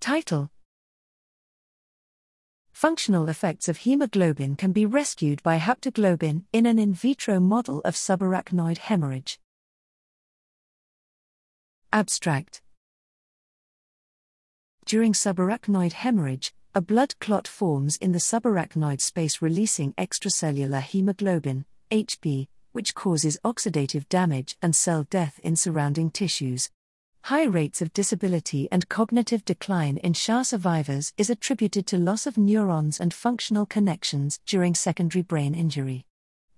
Title Functional effects of hemoglobin can be rescued by haptoglobin in an in vitro model of subarachnoid hemorrhage. Abstract During subarachnoid hemorrhage, a blood clot forms in the subarachnoid space releasing extracellular hemoglobin, HB, which causes oxidative damage and cell death in surrounding tissues. High rates of disability and cognitive decline in SAH survivors is attributed to loss of neurons and functional connections during secondary brain injury.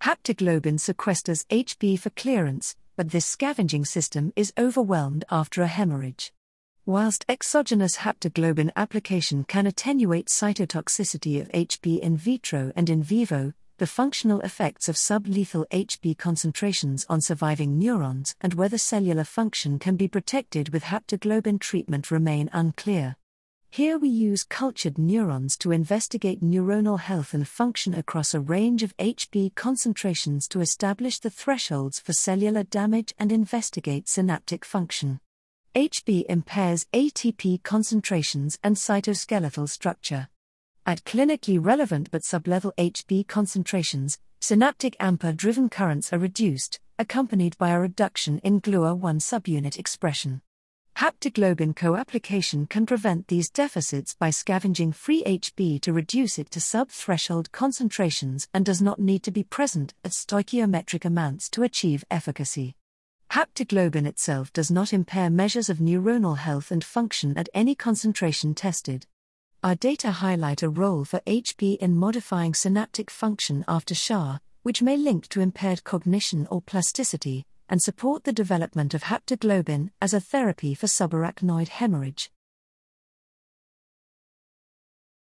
Haptoglobin sequesters HB for clearance, but this scavenging system is overwhelmed after a hemorrhage. Whilst exogenous haptoglobin application can attenuate cytotoxicity of HB in vitro and in vivo, the functional effects of sublethal HB concentrations on surviving neurons and whether cellular function can be protected with haptoglobin treatment remain unclear. Here we use cultured neurons to investigate neuronal health and function across a range of HB concentrations to establish the thresholds for cellular damage and investigate synaptic function. HB impairs ATP concentrations and cytoskeletal structure. At clinically relevant but sublethal HB concentrations, synaptic AMPA driven currents are reduced, accompanied by a reduction in GLUA1 subunit expression. Haptoglobin co application can prevent these deficits by scavenging free HB to reduce it to sub threshold concentrations and does not need to be present at stoichiometric amounts to achieve efficacy. Haptoglobin itself does not impair measures of neuronal health and function at any concentration tested. Our data highlight a role for HP in modifying synaptic function after SAH, which may link to impaired cognition or plasticity, and support the development of haptoglobin as a therapy for subarachnoid hemorrhage.